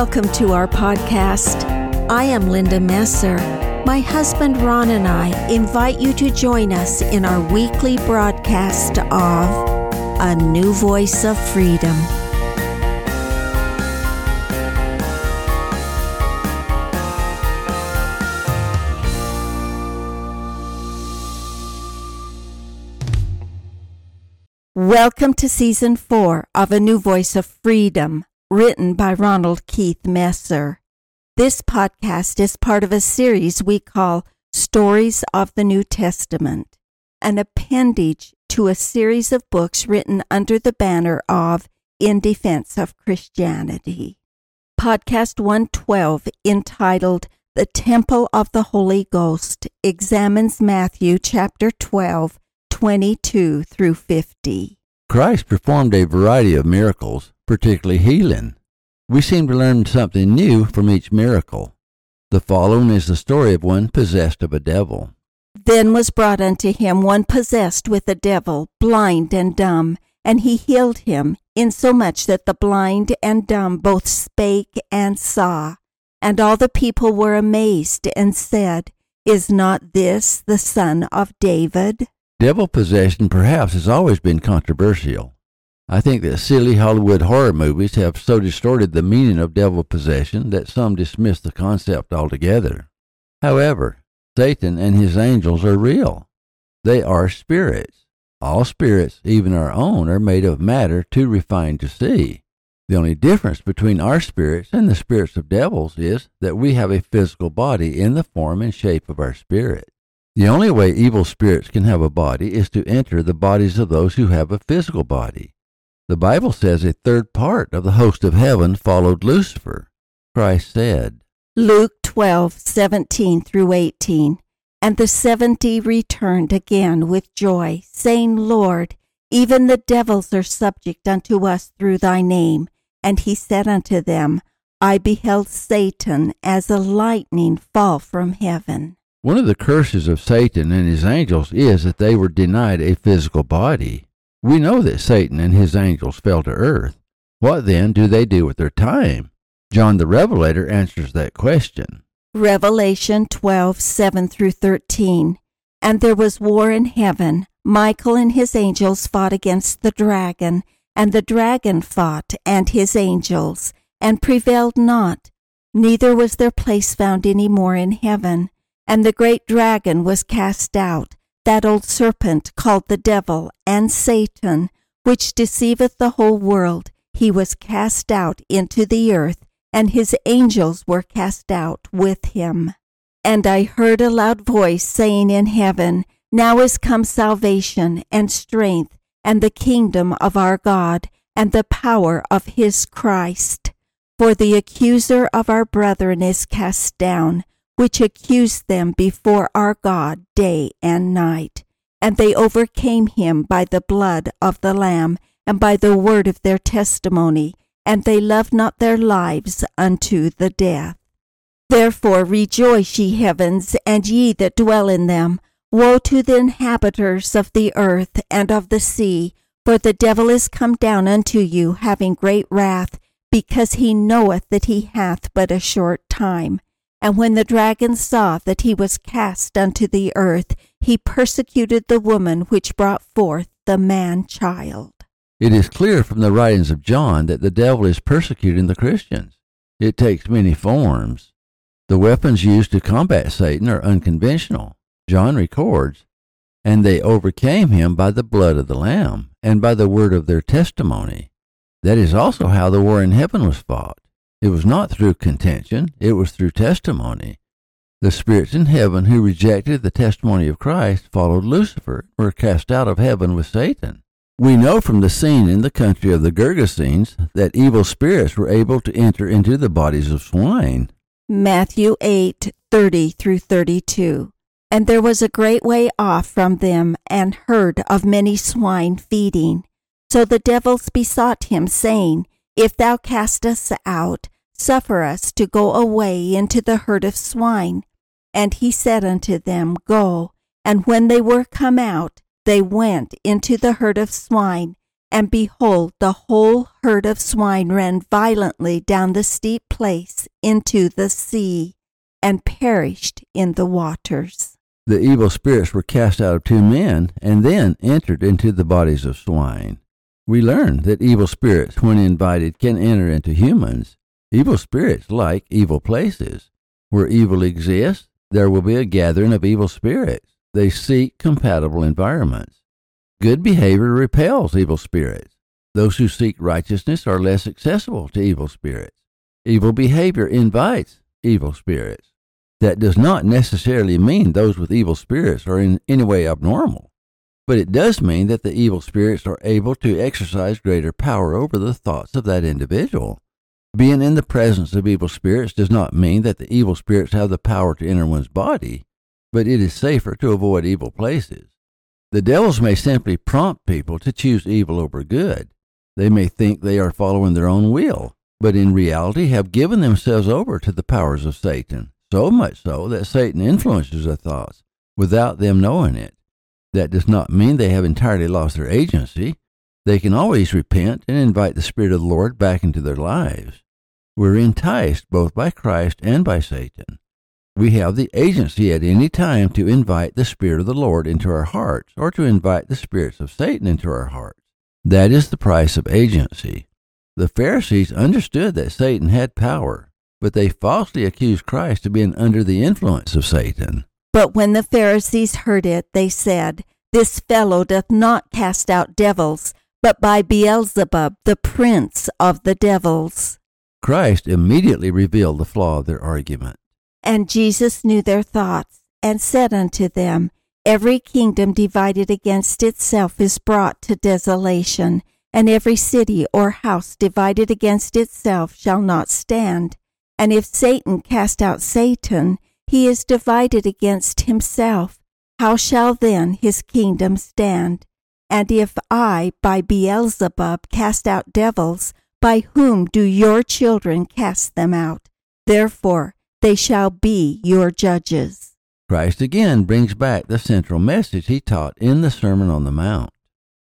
Welcome to our podcast. I am Linda Messer. My husband Ron and I invite you to join us in our weekly broadcast of A New Voice of Freedom. Welcome to season four of A New Voice of Freedom, written by Ronald Keith Messer. This podcast is part of a series we call Stories of the New Testament, an appendage to a series of books written under the banner of In Defense of Christianity. Podcast 112, entitled The Temple of the Holy Ghost, examines Matthew chapter 12 22 through 50. Christ performed a variety of miracles, particularly healing. We seem to learn something new from each miracle. The following is the story of one possessed of a devil. Then was brought unto him one possessed with a devil, blind and dumb, and he healed him, insomuch that the blind and dumb both spake and saw. And all the people were amazed and said, Is not this the son of David? Devil possession perhaps has always been controversial. I think that silly Hollywood horror movies have so distorted the meaning of devil possession that some dismiss the concept altogether. However, Satan and his angels are real. They are spirits. All spirits, even our own, are made of matter too refined to see. The only difference between our spirits and the spirits of devils is that we have a physical body in the form and shape of our spirit. The only way evil spirits can have a body is to enter the bodies of those who have a physical body. The Bible says a third part of the host of heaven followed Lucifer. Christ said, Luke 12:17 through 18. And the seventy returned again with joy, saying, Lord, even the devils are subject unto us through thy name. And he said unto them, I beheld Satan as a lightning fall from heaven. One of the curses of Satan and his angels is that they were denied a physical body. We know that Satan and his angels fell to earth. What then do they do with their time? John the Revelator answers that question. Revelation 12, 7 through 13. And there was war in heaven. Michael and his angels fought against the dragon, and the dragon fought and his angels, and prevailed not. Neither was their place found any more in heaven. And the great dragon was cast out, that old serpent called the devil and Satan, which deceiveth the whole world. He was cast out into the earth, and his angels were cast out with him. And I heard a loud voice saying in heaven, Now is come salvation and strength and the kingdom of our God and the power of his Christ. For the accuser of our brethren is cast down which accused them before our God day and night. And they overcame him by the blood of the Lamb and by the word of their testimony, and they loved not their lives unto the death. Therefore rejoice, ye heavens, and ye that dwell in them. Woe to the inhabitants of the earth and of the sea, for the devil is come down unto you, having great wrath, because he knoweth that he hath but a short time. And when the dragon saw that he was cast unto the earth, he persecuted the woman which brought forth the man child. It is clear from the writings of John that the devil is persecuting the Christians. It takes many forms. The weapons used to combat Satan are unconventional. John records, and they overcame him by the blood of the Lamb and by the word of their testimony. That is also how the war in heaven was fought. It was not through contention, it was through testimony. The spirits in heaven who rejected the testimony of Christ followed Lucifer, were cast out of heaven with Satan. We know from the scene in the country of the Gergesenes that evil spirits were able to enter into the bodies of swine. Matthew 8 30 through 32. And there was a great way off from them an herd of many swine feeding. So the devils besought him, saying, if thou cast us out, suffer us to go away into the herd of swine. And he said unto them, Go. And when they were come out, they went into the herd of swine, And behold, the whole herd of swine ran violently down the steep place into the sea, and perished in the waters. The evil spirits were cast out of two men, and then entered into the bodies of swine. We learn that evil spirits, when invited, can enter into humans. Evil spirits like evil places. Where evil exists, there will be a gathering of evil spirits. They seek compatible environments. Good behavior repels evil spirits. Those who seek righteousness are less accessible to evil spirits. Evil behavior invites evil spirits. That does not necessarily mean those with evil spirits are in any way abnormal, but it does mean that the evil spirits are able to exercise greater power over the thoughts of that individual. Being in the presence of evil spirits does not mean that the evil spirits have the power to enter one's body, but it is safer to avoid evil places. The devils may simply prompt people to choose evil over good. They may think they are following their own will, but in reality have given themselves over to the powers of Satan, so much so that Satan influences their thoughts without them knowing it. That does not mean they have entirely lost their agency. They can always repent and invite the Spirit of the Lord back into their lives. We're enticed both by Christ and by Satan. We have the agency at any time to invite the Spirit of the Lord into our hearts or to invite the spirits of Satan into our hearts. That is the price of agency. The Pharisees understood that Satan had power, but they falsely accused Christ of being under the influence of Satan. But when the Pharisees heard it, they said, This fellow doth not cast out devils, but by Beelzebub, the prince of the devils. Christ immediately revealed the flaw of their argument. And Jesus knew their thoughts, and said unto them, Every kingdom divided against itself is brought to desolation, and every city or house divided against itself shall not stand. And if Satan cast out Satan, he is divided against himself. How shall then his kingdom stand? And if I by Beelzebub cast out devils, by whom do your children cast them out? Therefore they shall be your judges. Christ again brings back the central message he taught in the Sermon on the Mount.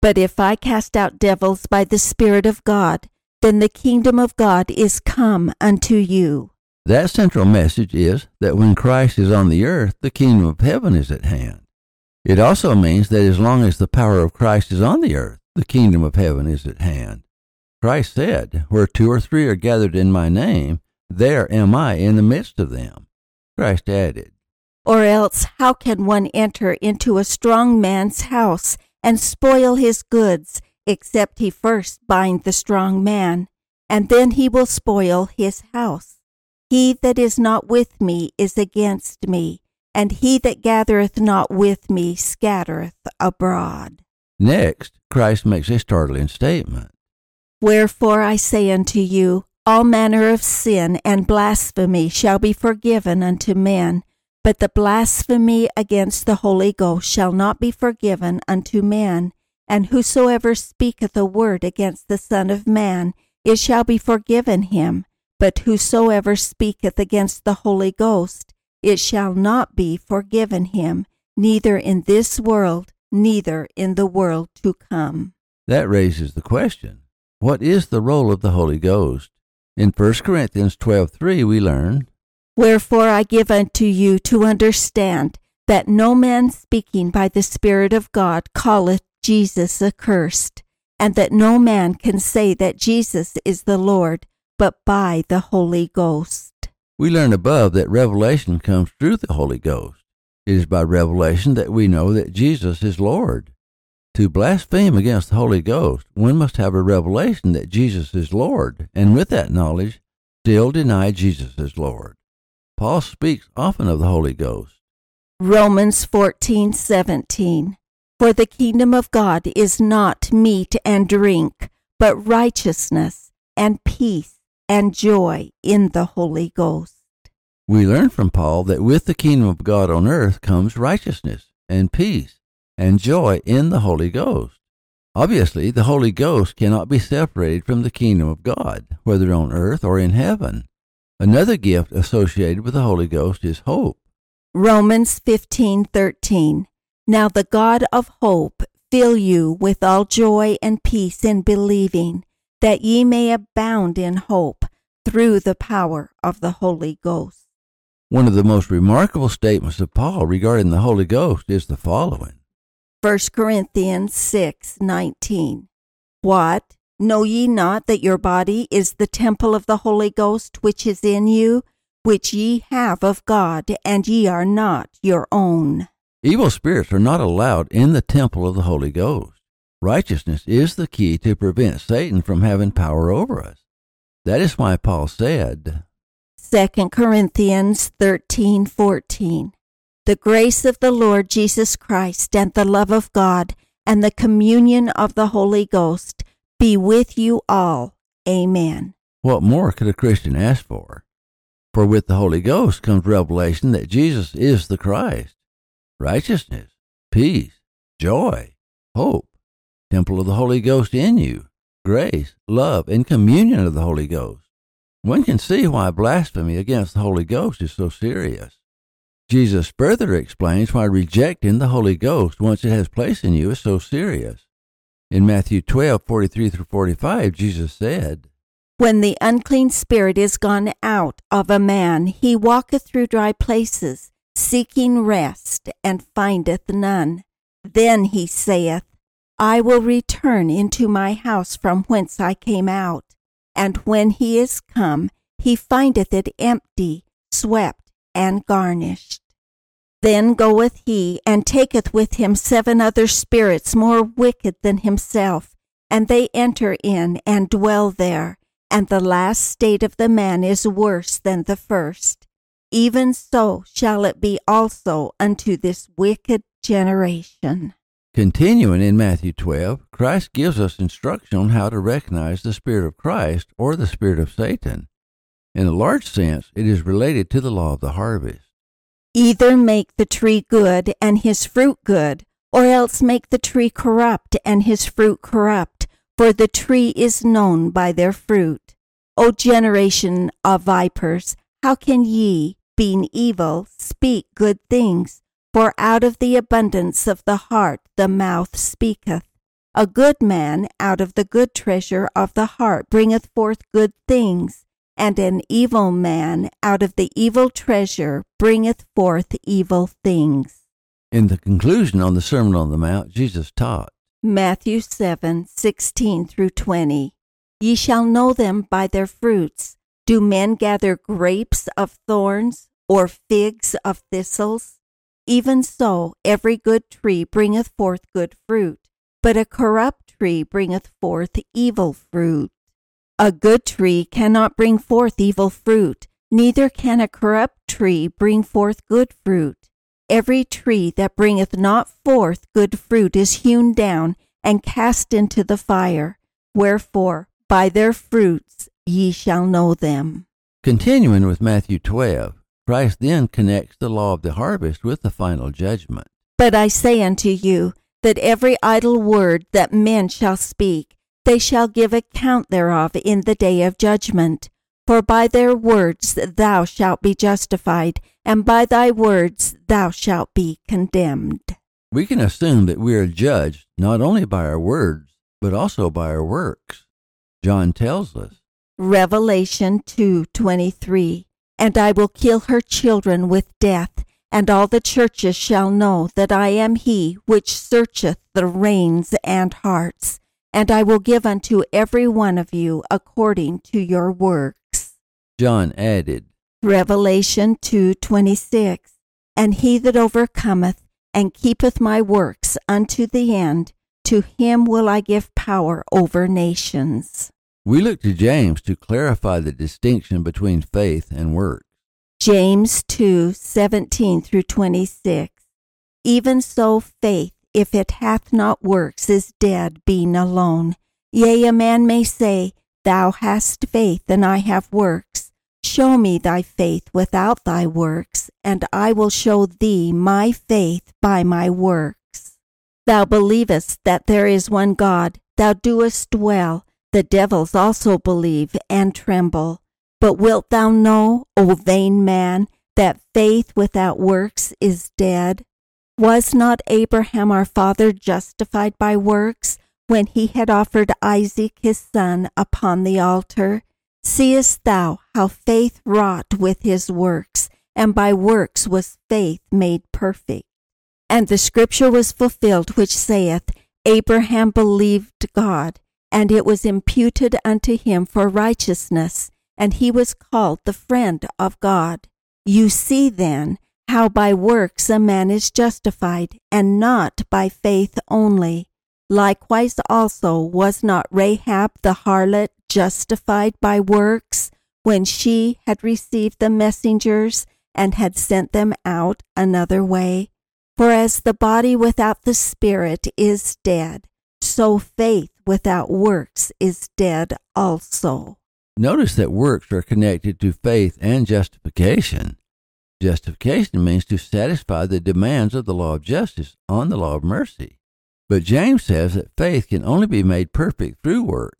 But if I cast out devils by the Spirit of God, then the kingdom of God is come unto you. That central message is that when Christ is on the earth, the kingdom of heaven is at hand. It also means that as long as the power of Christ is on the earth, the kingdom of heaven is at hand. Christ said, Where two or three are gathered in my name, there am I in the midst of them. Christ added, Or else how can one enter into a strong man's house and spoil his goods, except he first bind the strong man, and then he will spoil his house? He that is not with me is against me, and he that gathereth not with me scattereth abroad. Next, Christ makes a startling statement. Wherefore I say unto you, all manner of sin and blasphemy shall be forgiven unto men, but the blasphemy against the Holy Ghost shall not be forgiven unto men. And whosoever speaketh a word against the Son of Man, it shall be forgiven him. But whosoever speaketh against the Holy Ghost, it shall not be forgiven him, neither in this world, neither in the world to come. That raises the question what is the role of the Holy Ghost? In 1 Corinthians 12:3 we learn, Wherefore I give unto you to understand that no man speaking by the Spirit of God calleth Jesus accursed, and that no man can say that Jesus is the Lord but by the Holy Ghost. We learn above that revelation comes through the Holy Ghost. It is by revelation that we know that Jesus is Lord. To blaspheme against the Holy Ghost, one must have a revelation that Jesus is Lord, and with that knowledge, still deny Jesus as Lord. Paul speaks often of the Holy Ghost. Romans 14:17 For the kingdom of God is not meat and drink, but righteousness and peace and joy in the Holy Ghost. We learn from Paul that with the kingdom of God on earth comes righteousness and peace and joy in the Holy Ghost. Obviously, the Holy Ghost cannot be separated from the kingdom of God, whether on earth or in heaven. Another gift associated with the Holy Ghost is hope. Romans 15:13 Now the God of hope fill you with all joy and peace in believing, that ye may abound in hope through the power of the Holy Ghost. One of the most remarkable statements of Paul regarding the Holy Ghost is the following 1 Corinthians 6 19. What? Know ye not that your body is the temple of the Holy Ghost which is in you, which ye have of God, and ye are not your own? Evil spirits are not allowed in the temple of the Holy Ghost. Righteousness is the key to prevent Satan from having power over us. That is why Paul said, 2 Corinthians 13:14 The grace of the Lord Jesus Christ and the love of God and the communion of the Holy Ghost be with you all. Amen. What more could a Christian ask for? For with the Holy Ghost comes revelation that Jesus is the Christ righteousness, peace, joy, hope, temple of the Holy Ghost in you, grace, love, and communion of the Holy Ghost. One can see why blasphemy against the Holy Ghost is so serious. Jesus further explains why rejecting the Holy Ghost once it has place in you is so serious. In Matthew 12, 43 through 45, Jesus said, When the unclean spirit is gone out of a man, he walketh through dry places seeking rest, and findeth none. Then he saith, I will return into my house from whence I came out. And when he is come, he findeth it empty, swept, and garnished. Then goeth he, and taketh with him seven other spirits more wicked than himself, and they enter in and dwell there. And the last state of the man is worse than the first even so shall it be also unto this wicked generation. Continuing in Matthew 12, Christ gives us instruction on how to recognize the Spirit of Christ or the Spirit of Satan. In a large sense, it is related to the law of the harvest. Either make the tree good and his fruit good, or else make the tree corrupt and his fruit corrupt, for the tree is known by their fruit. O generation of vipers, how can ye, being evil, speak good things. For out of the abundance of the heart the mouth speaketh. A good man out of the good treasure of the heart bringeth forth good things, and an evil man out of the evil treasure bringeth forth evil things. In the conclusion on the Sermon on the Mount, Jesus taught Matthew 7 16 through 20. Ye shall know them by their fruits. Do men gather grapes of thorns or figs of thistles? Even so, every good tree bringeth forth good fruit, but a corrupt tree bringeth forth evil fruit. A good tree cannot bring forth evil fruit, neither can a corrupt tree bring forth good fruit. Every tree that bringeth not forth good fruit is hewn down and cast into the fire. Wherefore, by their fruits ye shall know them. Continuing with Matthew 12, Christ then connects the law of the harvest with the final judgment. But I say unto you that every idle word that men shall speak, they shall give account thereof in the day of judgment. For by their words thou shalt be justified, and by thy words thou shalt be condemned. We can assume that we are judged not only by our words, but also by our works. John tells us. Revelation 2:23 And I will kill her children with death, and all the churches shall know that I am he which searcheth the reins and hearts, and I will give unto every one of you according to your works. John added, Revelation 2:26 And he that overcometh and keepeth my works unto the end, to him will I give power over nations. We look to James to clarify the distinction between faith and works. James 2:17 through 26. Even so faith, if it hath not works, is dead, being alone. Yea, a man may say, Thou hast faith, and I have works. Show me thy faith without thy works, and I will show thee my faith by my works. Thou believest that there is one God, thou doest well. The devils also believe and tremble. But wilt thou know, O vain man, that faith without works is dead? Was not Abraham our father justified by works when he had offered Isaac his son upon the altar? Seest thou how faith wrought with his works, and by works was faith made perfect? And the scripture was fulfilled which saith, Abraham believed God, and it was imputed unto him for righteousness, and he was called the friend of God. You see then how by works a man is justified, and not by faith only. Likewise also was not Rahab the harlot justified by works when she had received the messengers and had sent them out another way? For as the body without the spirit is dead, so faith without works is dead also. Notice that works are connected to faith and justification. Justification means to satisfy the demands of the law of justice on the law of mercy. But James says that faith can only be made perfect through works.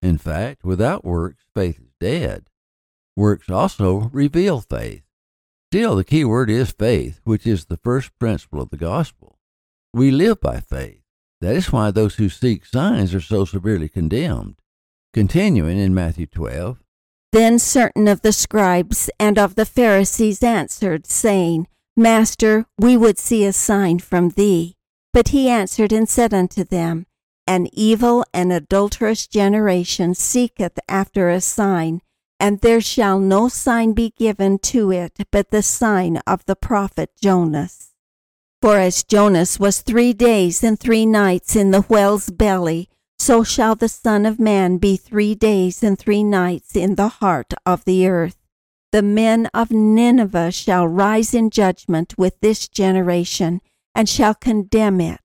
In fact, without works, faith is dead. Works also reveal faith. Still, the key word is faith, which is the first principle of the gospel. We live by faith. That is why those who seek signs are so severely condemned. Continuing in Matthew 12. Then certain of the scribes and of the Pharisees answered, saying, Master, we would see a sign from thee. But he answered and said unto them, An evil and adulterous generation seeketh after a sign, and there shall no sign be given to it but the sign of the prophet Jonas. For as Jonas was three days and three nights in the whale's belly, so shall the Son of Man be three days and three nights in the heart of the earth. The men of Nineveh shall rise in judgment with this generation, and shall condemn it,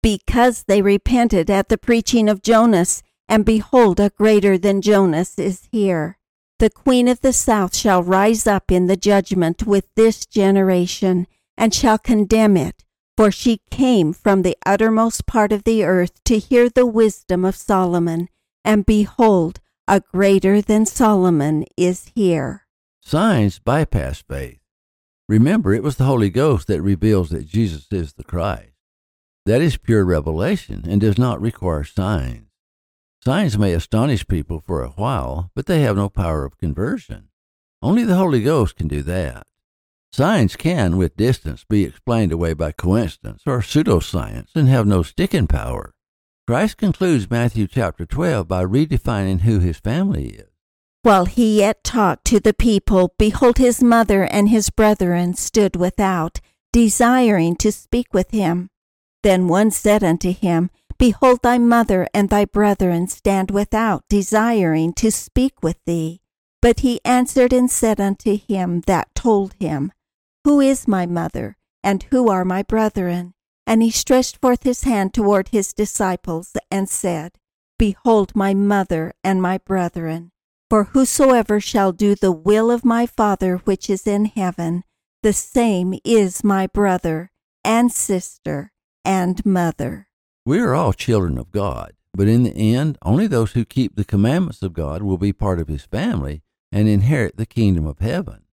because they repented at the preaching of Jonas, and behold, a greater than Jonas is here. The queen of the south shall rise up in the judgment with this generation, and shall condemn it, for she came from the uttermost part of the earth to hear the wisdom of Solomon, and behold, a greater than Solomon is here. Signs bypass faith. Remember, it was the Holy Ghost that reveals that Jesus is the Christ. That is pure revelation and does not require signs. Signs may astonish people for a while, but they have no power of conversion. Only the Holy Ghost can do that. Signs can, with distance, be explained away by coincidence or pseudoscience and have no sticking power. Christ concludes Matthew chapter 12 by redefining who his family is. While he yet talked to the people, behold, his mother and his brethren stood without, desiring to speak with him. Then one said unto him, Behold, thy mother and thy brethren stand without, desiring to speak with thee. But he answered and said unto him that told him, Who is my mother, and who are my brethren? And he stretched forth his hand toward his disciples, and said, Behold my mother and my brethren. For whosoever shall do the will of my Father which is in heaven, the same is my brother, and sister, and mother. We are all children of God, but in the end, only those who keep the commandments of God will be part of his family and inherit the kingdom of heaven.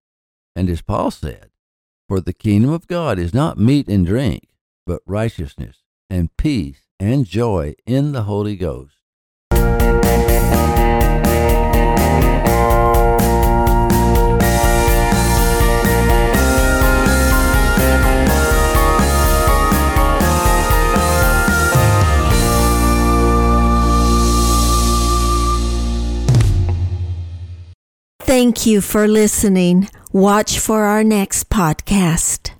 And as Paul said, For the kingdom of God is not meat and drink, but righteousness and peace and joy in the Holy Ghost. Thank you for listening. Watch for our next podcast.